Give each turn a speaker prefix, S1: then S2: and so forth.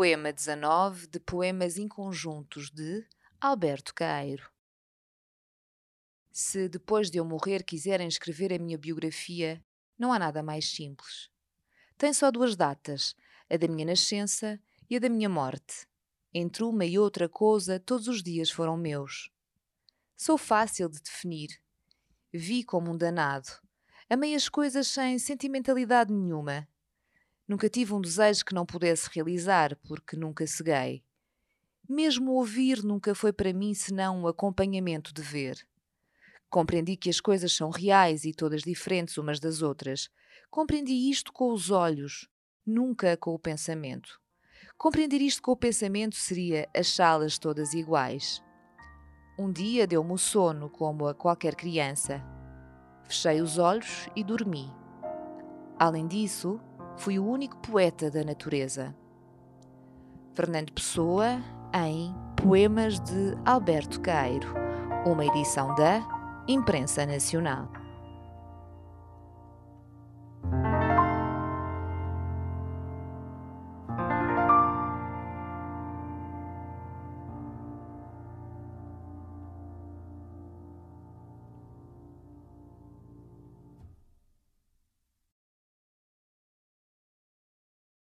S1: Poema 19 de Poemas Inconjuntos de Alberto Caeiro. Se depois de eu morrer quiserem escrever a minha biografia, não há nada mais simples. Tem só duas datas, a da minha nascença e a da minha morte. Entre uma e outra coisa, todos os dias foram meus. Sou fácil de definir. Vi como um danado. Amei as coisas sem sentimentalidade nenhuma Nunca tive um desejo que não pudesse realizar, porque nunca ceguei. Mesmo ouvir nunca foi para mim senão um acompanhamento de ver. Compreendi que as coisas são reais e todas diferentes umas das outras. Compreendi isto com os olhos, nunca com o pensamento. Compreender isto com o pensamento seria achá-las todas iguais. Um dia deu-me o sono, como a qualquer criança. Fechei os olhos e dormi. Além disso, fui o único poeta da natureza. Fernando Pessoa, em Poemas de Alberto Cairo, uma edição da Imprensa Nacional.